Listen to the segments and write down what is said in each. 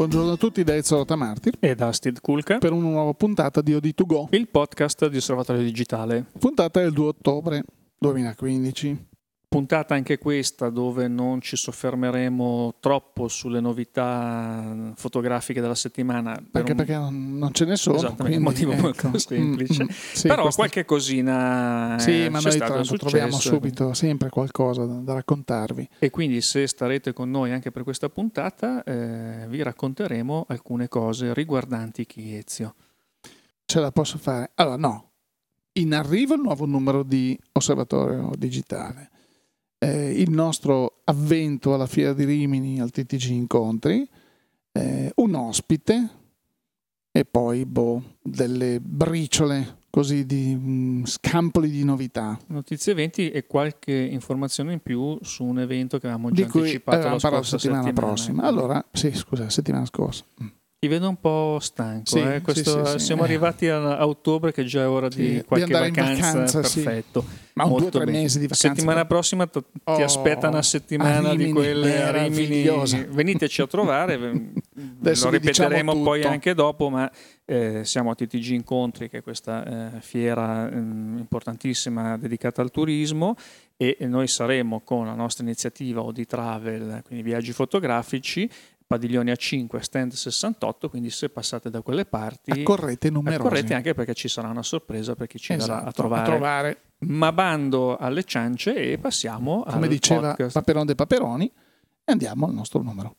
Buongiorno a tutti da Ezio Tamartir e da Steve Kulka per una nuova puntata di OD2Go, il podcast di Osservatorio Digitale. Puntata del 2 ottobre 2015. Puntata anche questa dove non ci soffermeremo troppo sulle novità fotografiche della settimana. anche un... perché non ce ne sono. Esatto, quindi, motivo ecco. molto semplice. Mm, mm, sì, Però questo... qualche cosina Sì, ma noi tra troviamo subito sempre qualcosa da, da, raccontarvi. E quindi se starete con noi anche per questa puntata eh, vi racconteremo alcune cose riguardanti Chiezio. Ce la posso fare? Allora no, in arrivo il nuovo numero di Osservatorio Digitale eh, il nostro avvento alla Fiera di Rimini al TTG Incontri, eh, un ospite e poi boh, delle briciole così di um, scampoli di novità. Notizie, eventi e qualche informazione in più su un evento che avevamo già di cui anticipato la settimana, settimana prossima. Allora, sì, scusa, settimana scorsa. Mm. Ti vedo un po' stanco. Sì, eh? Questo, sì, sì, siamo arrivati a, a, ottobre, che già è ora di qualche di vacanza. vacanza perfetto. Ma un due o tre mesi di vacanza. Settimana prossima t- oh, ti aspetta una settimana Rimini, di quelle a Rimini. Veniteci a trovare. Lo ripeteremo diciamo poi anche dopo, ma eh, siamo a TTG Incontri, che è questa eh, fiera eh, importantissima dedicata al turismo e noi saremo con la nostra iniziativa Odi Travel, quindi viaggi fotografici, padiglioni a 5, stand 68, quindi se passate da quelle parti accorrete numerosi. Accorrete anche perché ci sarà una sorpresa per chi ci esatto, darà a trovare. a trovare. Ma bando alle ciance e passiamo Come diceva podcast. Paperon de Paperoni e andiamo al nostro numero.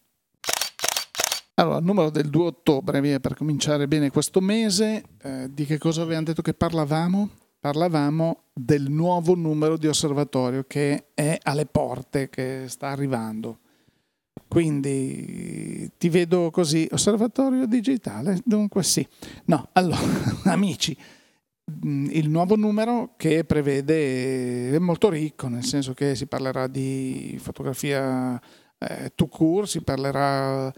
Allora, il numero del 2 ottobre, via per cominciare bene questo mese, eh, di che cosa avevamo detto che parlavamo? Parlavamo del nuovo numero di osservatorio che è alle porte, che sta arrivando quindi ti vedo così, osservatorio digitale, dunque sì. No, allora, amici, mm, il nuovo numero che prevede è molto ricco, nel senso che si parlerà di fotografia eh, to court, si parlerà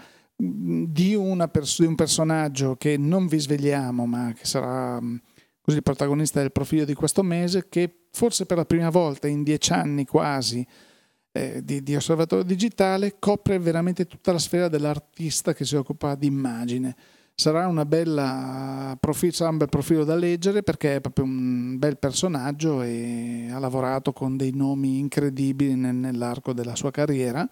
mm, di, pers- di, un personaggio che non vi svegliamo, ma che sarà mm, così il protagonista del profilo di questo mese, che forse per la prima volta in dieci anni quasi eh, di, di, osservatorio digitale copre veramente tutta la sfera dell'artista che si occupa di immagine. Sarà, una bella profilo, sarà un bel profilo da leggere perché è proprio un bel personaggio e ha lavorato con dei nomi incredibili nell'arco della sua carriera.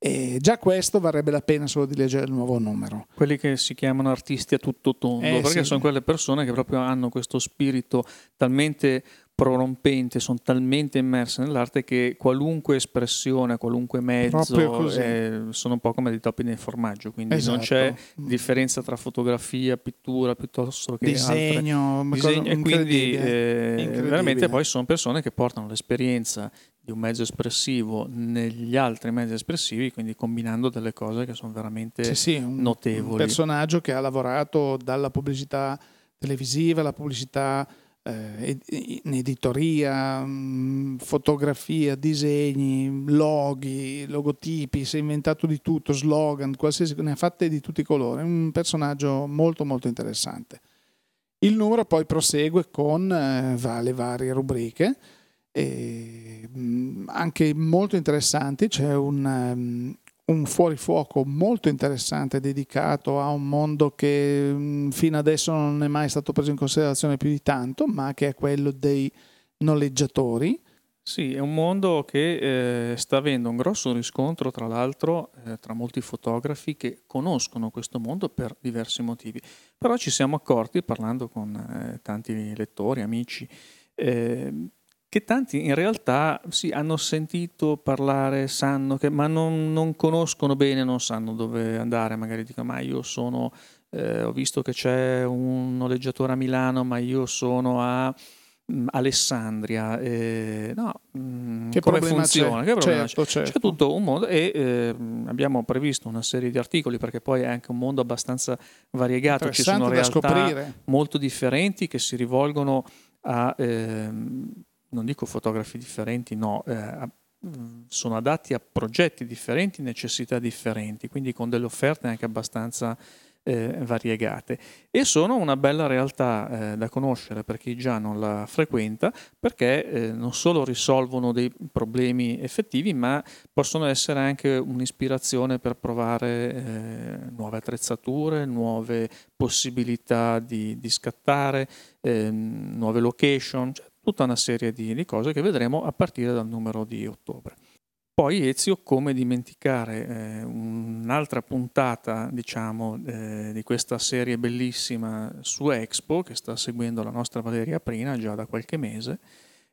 E già questo varrebbe la pena solo di leggere il nuovo numero. Quelli che si chiamano artisti a tutto tondo, eh, perché sì. sono quelle persone che proprio hanno questo spirito talmente prorompente, sono talmente immerse nell'arte che qualunque espressione, qualunque mezzo eh, sono un po' come dei topi nel formaggio, quindi esatto. non c'è differenza tra fotografia, pittura piuttosto che disegno, disegno e quindi eh, veramente poi sono persone che portano l'esperienza di un mezzo espressivo negli altri mezzi espressivi, quindi combinando delle cose che sono veramente sì, sì, un, notevoli. Un personaggio che ha lavorato dalla pubblicità televisiva alla pubblicità eh, in editoria, mm, fotografia, disegni, loghi, logotipi, si è inventato di tutto, slogan, qualsiasi, ne ha fatte di tutti i colori, un personaggio molto molto interessante. Il numero poi prosegue con eh, le varie rubriche, e, mm, anche molto interessanti, c'è un, um, un fuorifuoco molto interessante dedicato a un mondo che mm, fino adesso non è mai stato preso in considerazione più di tanto, ma che è quello dei noleggiatori. Sì, è un mondo che eh, sta avendo un grosso riscontro, tra l'altro, eh, tra molti fotografi che conoscono questo mondo per diversi motivi. Però ci siamo accorti, parlando con eh, tanti lettori, amici, eh, che tanti in realtà sì, hanno sentito parlare, sanno che, ma non, non, conoscono bene, non sanno dove andare, magari dicono ma io sono, eh, ho visto che c'è un noleggiatore a Milano, ma io sono a mm, Alessandria, eh, no, mh, mm, che come funziona? C'è? Che certo, c'è? Certo. c'è tutto un mondo e eh, abbiamo previsto una serie di articoli perché poi è anche un mondo abbastanza variegato, ci sono realtà molto differenti che si rivolgono a... Ehm, non dico fotografi differenti, no, eh, sono adatti a progetti differenti, necessità differenti, quindi con delle offerte anche abbastanza eh, variegate. E sono una bella realtà eh, da conoscere per chi già non la frequenta perché eh, non solo risolvono dei problemi effettivi ma possono essere anche un'ispirazione per provare eh, nuove attrezzature, nuove possibilità di, di scattare, ehm, nuove location, cioè tutta una serie di, di cose che vedremo a partire dal numero di ottobre. Poi Ezio, come dimenticare eh, un'altra puntata, diciamo, eh, di questa serie bellissima su Expo che sta seguendo la nostra Valeria Prina già da qualche mese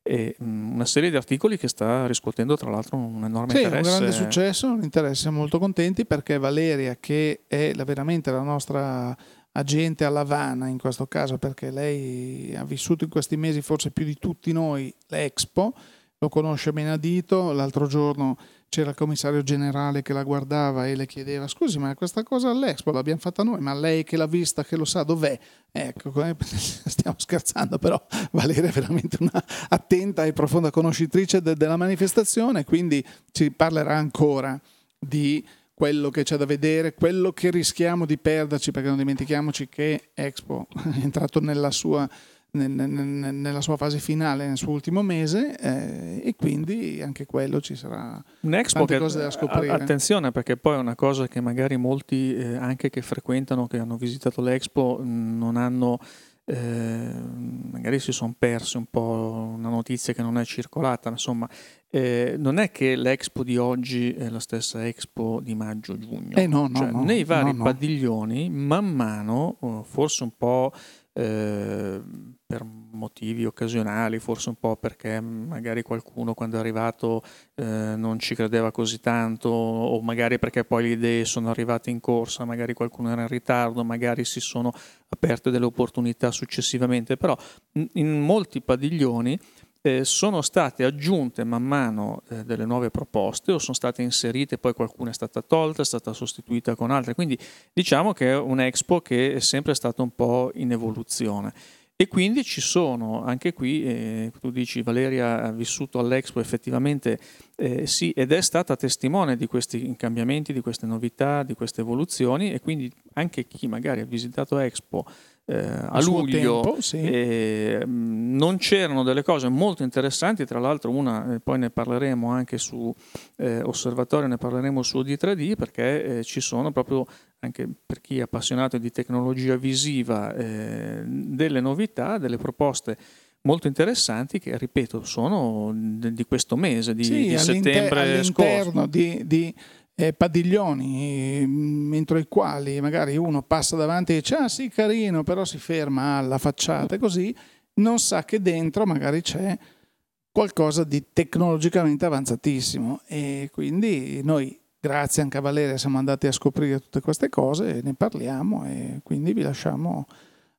e mh, mm, una serie di articoli che sta riscuotendo tra l'altro un enorme sì, interesse. un grande successo, un interesse, siamo molto contenti perché Valeria che è la, veramente la nostra agente a Lavana in questo caso perché lei ha vissuto in questi mesi forse più di tutti noi l'Expo lo conosce bene a dito. L'altro giorno c'era il commissario generale che la guardava e le chiedeva: Scusi, ma questa cosa all'Expo l'abbiamo fatta noi, ma lei che l'ha vista, che lo sa, dov'è? Ecco, stiamo scherzando, però Valeria è veramente una attenta e profonda conoscitrice de- della manifestazione, quindi ci parlerà ancora di quello che c'è da vedere, quello che rischiamo di perderci, perché non dimentichiamoci che Expo è entrato nella sua nella sua fase finale, nel suo ultimo mese eh, e quindi anche quello ci sarà Un'Expo tante cose da scoprire. Attenzione perché poi è una cosa che magari molti eh, anche che frequentano, che hanno visitato l'Expo non hanno eh, magari si sono persi un po' una notizia che non è circolata, insomma, eh, non è che l'Expo di oggi è la stessa Expo di maggio-giugno. Eh no, no, cioè, no, nei vari padiglioni, man mano, forse un po' eh, per motivi occasionali, forse un po' perché magari qualcuno quando è arrivato eh, non ci credeva così tanto o magari perché poi le idee sono arrivate in corsa, magari qualcuno era in ritardo, magari si sono aperte delle opportunità successivamente, però in molti padiglioni eh, sono state aggiunte man mano eh, delle nuove proposte o sono state inserite, poi qualcuna è stata tolta, è stata sostituita con altre, quindi diciamo che è un Expo che è sempre stato un po' in evoluzione. E quindi ci sono anche qui, eh, tu dici Valeria ha vissuto all'Expo effettivamente eh, sì ed è stata testimone di questi cambiamenti, di queste novità, di queste evoluzioni e quindi anche chi magari ha visitato Expo eh, a luglio tempo, sì. eh, non c'erano delle cose molto interessanti, tra l'altro una, eh, poi ne parleremo anche su eh, Osservatorio, ne parleremo su OD3D perché eh, ci sono proprio anche per chi è appassionato di tecnologia visiva eh, delle novità, delle proposte molto interessanti che, ripeto, sono di questo mese, di, sì, di settembre all'interno scorso. Di, di eh, padiglioni mm, entro i quali magari uno passa davanti e dice ah sì carino però si ferma alla facciata e così non sa che dentro magari c'è qualcosa di tecnologicamente avanzatissimo e quindi noi grazie anche a Valeria siamo andati a scoprire tutte queste cose e ne parliamo e quindi vi lasciamo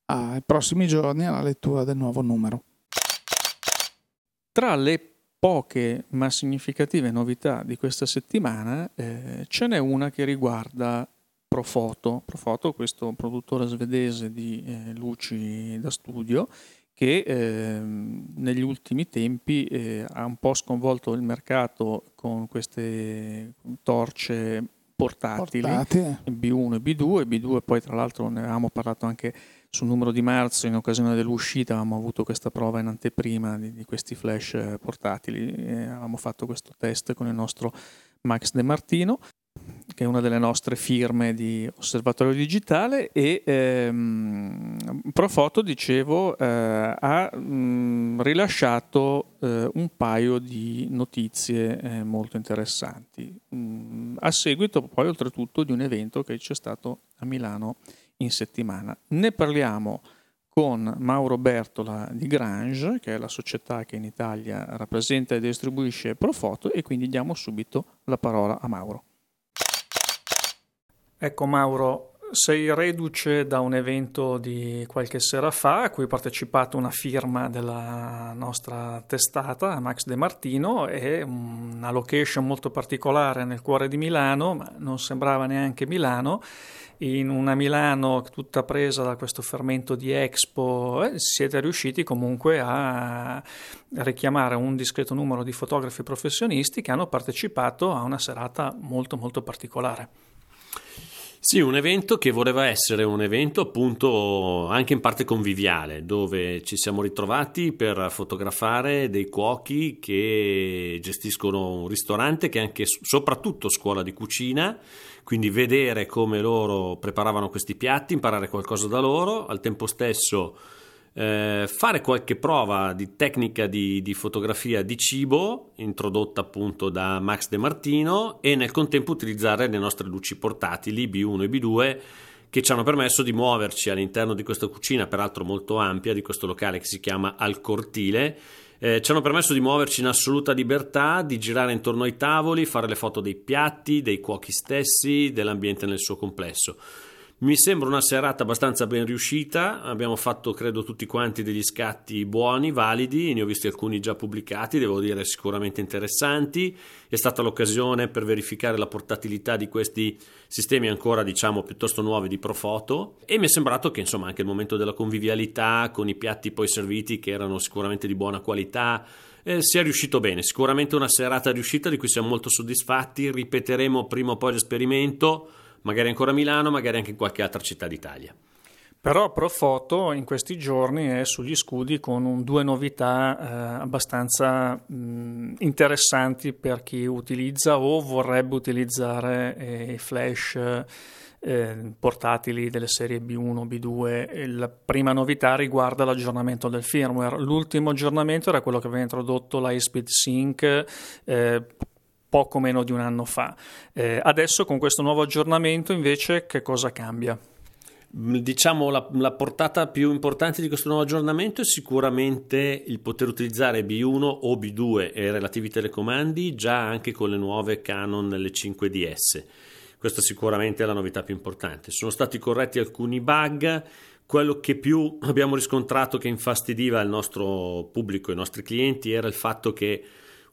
ai prossimi giorni alla lettura del nuovo numero. Tra le poche ma significative novità di questa settimana eh, ce n'è una che riguarda Profoto. Profoto, questo produttore svedese di eh, luci da studio che eh, negli ultimi tempi eh, ha un po' sconvolto il mercato con queste torce portatili, Portate. B1 e B2, B2 poi tra l'altro ne avevamo parlato anche sul numero di marzo, in occasione dell'uscita, avevamo avuto questa prova in anteprima di, di questi flash eh, portatili. Avevamo fatto questo test con il nostro Max De Martino, che è una delle nostre firme di osservatorio digitale. E ehm, Profoto, dicevo, eh, ha mh, mm, rilasciato eh, un paio di notizie eh, molto interessanti. Mh, mm, a seguito, poi, oltretutto, di un evento che c'è stato a Milano in settimana. Ne parliamo con Mauro Bertola di Grange, che è la società che in Italia rappresenta e distribuisce Profoto, e quindi diamo subito la parola a Mauro. Ecco Mauro, sei reduce da un evento di qualche sera fa a cui ha partecipato una firma della nostra testata, Max De Martino, e una location molto particolare nel cuore di Milano, ma non sembrava neanche Milano, in una Milano tutta presa da questo fermento di Expo, eh, siete riusciti comunque a richiamare un discreto numero di fotografi professionisti che hanno partecipato a una serata molto molto particolare. Sì, un evento che voleva essere un evento appunto anche in parte conviviale, dove ci siamo ritrovati per fotografare dei cuochi che gestiscono un ristorante che è anche soprattutto scuola di cucina, quindi vedere come loro preparavano questi piatti, imparare qualcosa da loro, al tempo stesso eh, fare qualche prova di tecnica di, di, fotografia di cibo introdotta appunto da Max De Martino e nel contempo utilizzare le nostre luci portatili B1 e B2 che ci hanno permesso di muoverci all'interno di questa cucina, peraltro molto ampia, di questo locale che si chiama Al Cortile. Eh, ci hanno permesso di muoverci in assoluta libertà, di girare intorno ai tavoli, fare le foto dei piatti, dei cuochi stessi, dell'ambiente nel suo complesso. Mi sembra una serata abbastanza ben riuscita, abbiamo fatto credo tutti quanti degli scatti buoni, validi, ne ho visti alcuni già pubblicati, devo dire sicuramente interessanti, è stata l'occasione per verificare la portatilità di questi sistemi ancora diciamo piuttosto nuovi di Profoto. E mi è sembrato che insomma anche il momento della convivialità con i piatti poi serviti che erano sicuramente di buona qualità, eh, sia riuscito bene. Sicuramente una serata riuscita di cui siamo molto soddisfatti. Ripeteremo prima o poi l'esperimento magari ancora a Milano, magari anche in qualche altra città d'Italia. Però Profoto in questi giorni è sugli scudi con due novità eh, abbastanza mh, interessanti per chi utilizza o vorrebbe utilizzare eh, i flash eh, portatili delle serie B1, B2. La prima novità riguarda l'aggiornamento del firmware. L'ultimo aggiornamento era quello che aveva introdotto l'iSpeed Sync eh, poco meno di un anno fa. Eh, adesso con questo nuovo aggiornamento invece che cosa cambia? Mm, diciamo la, la, portata più importante di questo nuovo aggiornamento è sicuramente il poter utilizzare B1 o B2 e relativi telecomandi già anche con le nuove Canon le 5DS. Questa sicuramente è la novità più importante. Sono stati corretti alcuni bug, quello che più abbiamo riscontrato che infastidiva il nostro pubblico, i nostri clienti, era il fatto che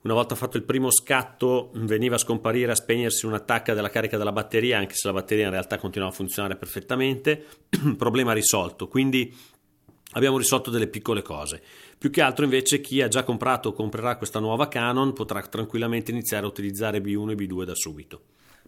una volta fatto il primo scatto veniva a scomparire, a spegnersi un'attacca della carica della batteria, anche se la batteria in realtà continuava a funzionare perfettamente, problema risolto, quindi abbiamo risolto delle piccole cose. Più che altro invece chi ha già comprato o comprerà questa nuova Canon potrà tranquillamente iniziare a utilizzare B1 e B2 da subito.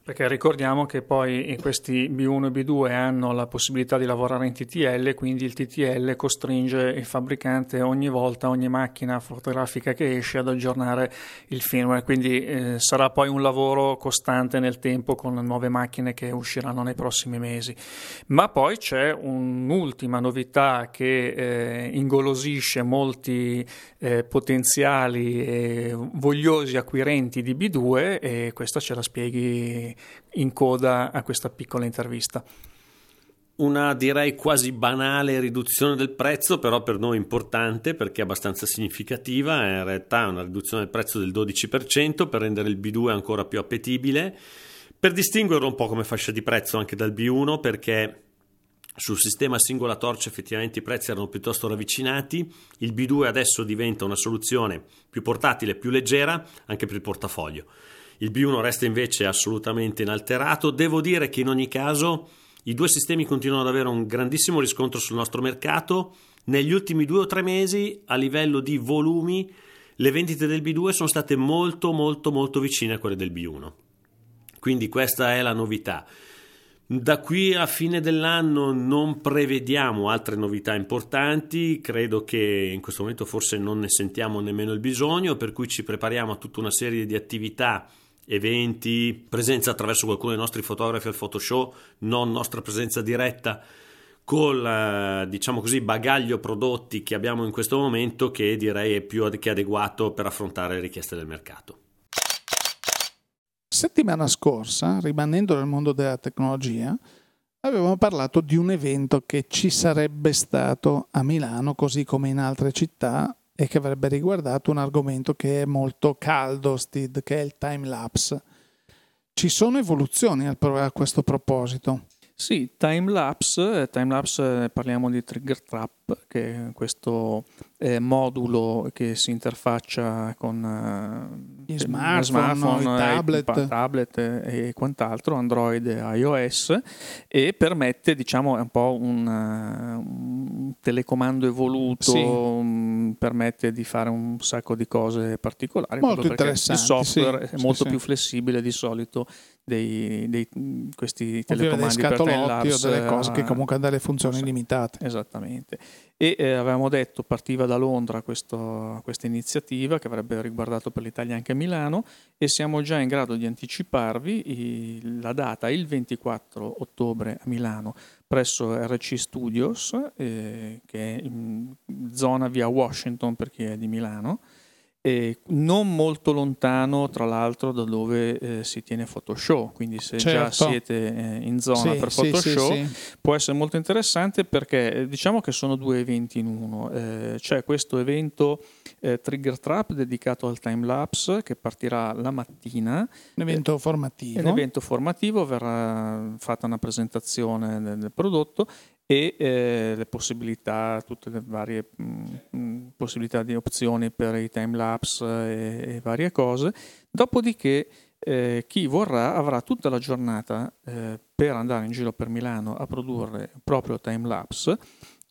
Perché ricordiamo che poi questi B1 e B2 hanno la possibilità di lavorare in TTL, quindi il TTL costringe il fabbricante ogni volta, ogni macchina fotografica che esce ad aggiornare il firmware, quindi eh, sarà poi un lavoro costante nel tempo con nuove macchine che usciranno nei prossimi mesi. Ma poi c'è un'ultima novità che eh, ingolosisce molti eh, potenziali e vogliosi acquirenti di B2 e questa ce la spieghi in coda a questa piccola intervista. Una direi quasi banale riduzione del prezzo, però per noi importante perché è abbastanza significativa, è in realtà una riduzione del prezzo del 12% per rendere il B2 ancora più appetibile, per distinguerlo un po' come fascia di prezzo anche dal B1 perché sul sistema singola torcia effettivamente i prezzi erano piuttosto ravvicinati, il B2 adesso diventa una soluzione più portatile, più leggera anche per il portafoglio. Il B1 resta invece assolutamente inalterato. Devo dire che in ogni caso i due sistemi continuano ad avere un grandissimo riscontro sul nostro mercato. Negli ultimi due o tre mesi, a livello di volumi, le vendite del B2 sono state molto molto molto vicine a quelle del B1. Quindi questa è la novità. Da qui a fine dell'anno non prevediamo altre novità importanti, credo che in questo momento forse non ne sentiamo nemmeno il bisogno, per cui ci prepariamo a tutta una serie di attività eventi, presenza attraverso qualcuno dei nostri fotografi al Photoshow, non nostra presenza diretta col eh, diciamo così bagaglio prodotti che abbiamo in questo momento che direi è più che adeguato per affrontare le richieste del mercato. Settimana scorsa, rimanendo nel mondo della tecnologia, avevamo parlato di un evento che ci sarebbe stato a Milano, così come in altre città, e che avrebbe riguardato un argomento che è molto caldo, Steve, che è il time lapse. Ci sono evoluzioni a questo proposito. Sì, timelapse, timelapse eh, parliamo di Trigger Trap, che questo eh, modulo che si interfaccia con gli smartphone, smartphone i tablet. E, tablet e quant'altro, Android e iOS, e permette, diciamo, è un po' un, un telecomando evoluto, sì. mh, permette di fare un sacco di cose particolari. Molto interessanti. Il software sì, è molto sì, più flessibile di solito dei, dei questi Ovvio dei telecomandi per o delle cose che eh, comunque hanno delle funzioni limitate. Esattamente. E eh, avevamo detto partiva da Londra questo- questa iniziativa che avrebbe riguardato per l'Italia anche Milano e siamo già in grado di anticiparvi i- la data il 24 ottobre a Milano presso RC Studios eh, che è in zona via Washington per chi è di Milano e non molto lontano tra l'altro da dove eh, si tiene Photoshow quindi se già Certo. siete eh, in zona Sì, per sì, sì, sì. può essere molto interessante perché eh, diciamo che sono due eventi in uno. Eh, c'è questo evento eh, Trigger Trap dedicato al time lapse che partirà la mattina. Un evento formativo. Un evento formativo, verrà fatta una presentazione del, del prodotto e eh, le possibilità, tutte le varie mh, mh, possibilità di opzioni per i time lapse e, e varie cose. Dopodiché eh, chi vorrà avrà tutta la giornata eh, per andare in giro per Milano a produrre proprio time lapse,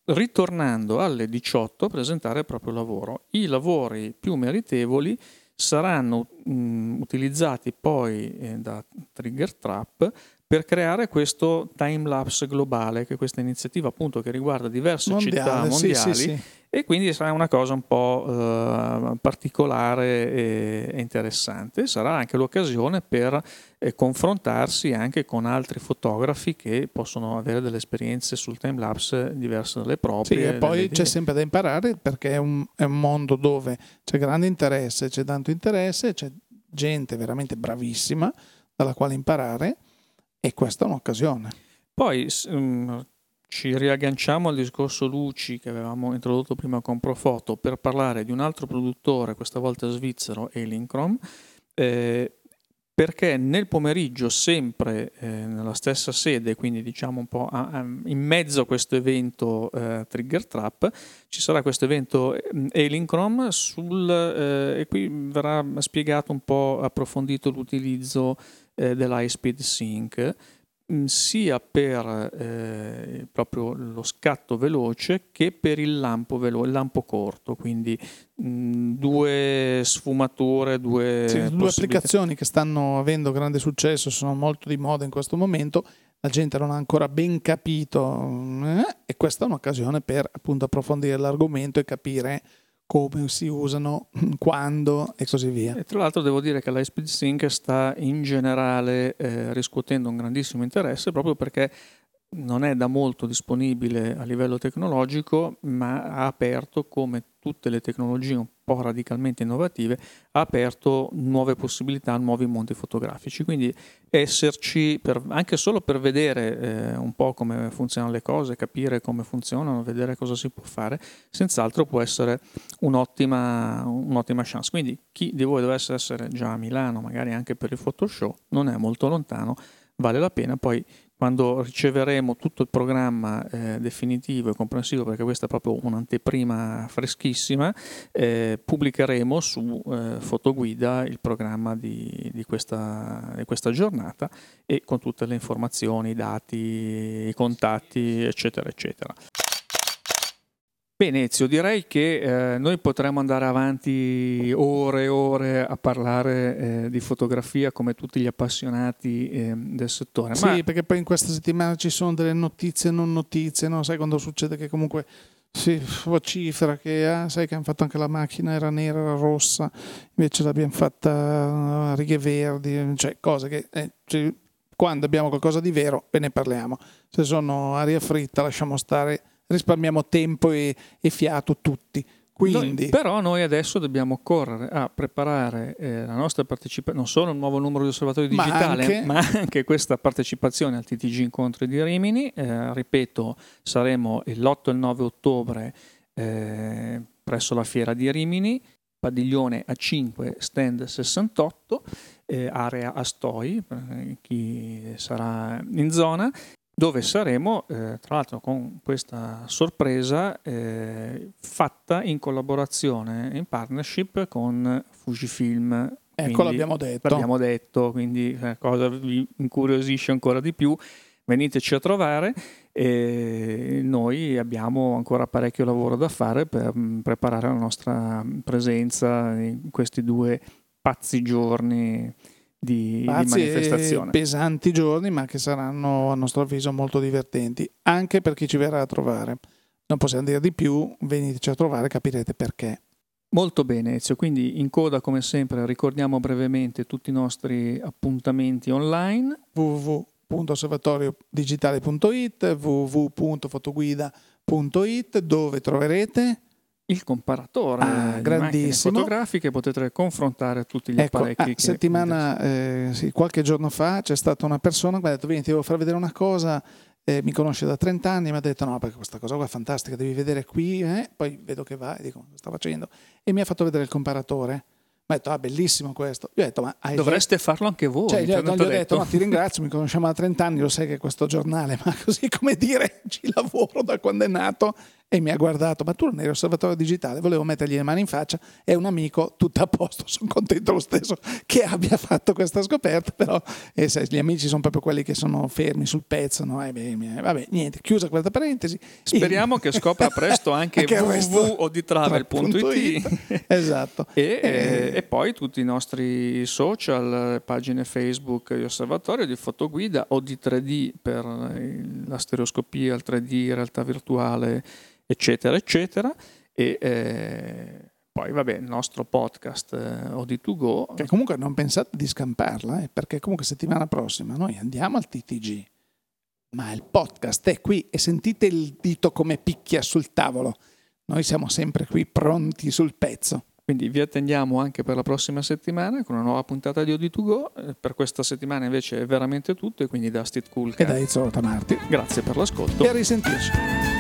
ritornando alle 18 a presentare il proprio lavoro. I lavori più meritevoli saranno mh, utilizzati poi eh, da Trigger Trap per creare questo time lapse globale, che è questa iniziativa appunto che riguarda diverse città Mondiale, sì, mondiali sì, sì. e quindi sarà una cosa un po' eh, particolare e, e interessante. Sarà anche l'occasione per eh, confrontarsi anche con altri fotografi che possono avere delle esperienze sul time lapse diverse dalle Sì, proprie. e poi c'è sempre da imparare perché è un, è un mondo dove c'è grande interesse, c'è tanto interesse, c'è gente veramente bravissima dalla quale imparare e questa è un'occasione. Poi mm, ci riagganciamo al discorso luci che avevamo introdotto prima con Profoto per parlare di un altro produttore, questa volta svizzero, Elincrom, eh, perché nel pomeriggio, sempre eh, nella stessa sede, quindi diciamo un po' a- a- in mezzo a questo evento eh, Trigger Trap, ci sarà questo evento eh, Elincrom sul, eh, e qui verrà spiegato un po' approfondito l'utilizzo eh, dell'high speed sync mh, sia per eh, proprio lo scatto veloce che per il lampo, velo- il lampo corto, quindi mh, due sfumature, due, Sì, due applicazioni che stanno avendo grande successo, sono molto di moda in questo momento, la gente non ha ancora ben capito eh, e questa è un'occasione per appunto approfondire l'argomento e capire come si usano, quando e così via. E tra l'altro devo dire che l'High Sync sta in generale eh, riscuotendo un grandissimo interesse proprio perché non è da molto disponibile a livello tecnologico, ma ha aperto, come tutte le tecnologie un po' radicalmente innovative, ha aperto nuove possibilità, nuovi mondi fotografici. Quindi esserci per- anche solo per vedere eh, un po' come funzionano le cose, capire come funzionano, vedere cosa si può fare, senz'altro può essere un'ottima, un'ottima chance. Quindi chi di voi dovesse essere già a Milano, magari anche per il Photoshop, non è molto lontano, vale la pena. Poi quando riceveremo tutto il programma eh, definitivo e comprensivo, perché questa è proprio un'anteprima freschissima, eh, pubblicheremo su eh, Fotoguida il programma di, di questa, di questa giornata e con tutte le informazioni, i dati, i contatti, eccetera, eccetera. Bene Ezio, direi che eh, noi potremmo andare avanti ore e ore a parlare eh, di fotografia come tutti gli appassionati eh, del settore. Sì, Ma perché poi in questa settimana ci sono delle notizie, non notizie, no? sai quando succede che comunque si vocifera che ah, sai che hanno fatto anche la macchina, era nera, era rossa, invece l'abbiamo fatta a righe verdi, cioè cose che eh, cioè, quando abbiamo qualcosa di vero ve ne parliamo, se sono aria fritta lasciamo stare, risparmiamo tempo e, e fiato tutti. Quindi, Noi- però noi adesso dobbiamo correre a preparare eh, la nostra partecipazione, non solo il nuovo numero di osservatorio Ma digitale, anche- ma anche questa partecipazione al TTG Incontri di Rimini. Eh, ripeto, saremo l'8 e il 9 ottobre eh, presso la fiera di Rimini, padiglione A5, stand 68, eh, area Astoi, per chi sarà in zona dove saremo, eh, tra l'altro con questa sorpresa, eh, fatta in collaborazione, in partnership con Fujifilm. ecco l'abbiamo detto. L'abbiamo detto, quindi la cosa vi incuriosisce ancora di più. Veniteci a trovare e noi abbiamo ancora parecchio lavoro da fare per mm, preparare la nostra presenza in questi due pazzi giorni di, di manifestazione. pesanti giorni, ma che saranno a nostro avviso molto divertenti, anche per chi ci verrà a trovare. Non possiamo dire di più, veniteci a trovare, capirete perché. Molto bene Ezio, quindi in coda come sempre ricordiamo brevemente tutti i nostri appuntamenti online. www www.osservatoriodigitale.it www.fotoguida.it dove troverete il comparatore ah, grandissimo fotografiche potete confrontare tutti gli ecco, apparecchi ah, settimana eh, sì, qualche giorno fa c'è stata una persona che mi ha detto vieni ti devo far vedere una cosa eh, mi conosce da 30 anni mi ha detto no perché questa cosa qua è fantastica devi vedere qui eh? poi vedo che va e dico cosa sta facendo e mi ha fatto vedere il comparatore mi ha detto, ah, bellissimo questo. Io ho detto, ma Dovreste farlo anche voi. Cioè, gli, ho, gli ho detto, no, ti ringrazio, mi conosciamo da 30 anni, lo sai che questo giornale, ma così come dire, ci lavoro da quando è nato e mi ha guardato, ma tu non eri osservatorio digitale, volevo mettergli le mani in faccia, è un amico, tutto a posto, sono contento lo stesso che abbia fatto questa scoperta, però eh, sai, gli amici sono proprio quelli che sono fermi sul pezzo, no? eh, beh, vabbè, niente, chiusa questa parentesi. Speriamo che scopra presto anche, anche www.oditravel.it esatto. e, eh, e, poi tutti i nostri social, pagine Facebook di osservatorio, di fotoguida o di 3D per la stereoscopia, il 3D, realtà virtuale eccetera, eccetera. E eh, poi, vabbè, il nostro podcast eh, OD2Go. Che comunque non pensate di scamparla, eh, perché comunque settimana prossima noi andiamo al TTG, ma il podcast è qui e sentite il dito come picchia sul tavolo. Noi siamo sempre qui pronti sul pezzo. Quindi vi attendiamo anche per la prossima settimana con una nuova puntata di OD2Go. Eh, per questa settimana invece è veramente tutto e quindi da Steve Cool e da Izzo Tamarti. Grazie per l'ascolto. E a risentirci.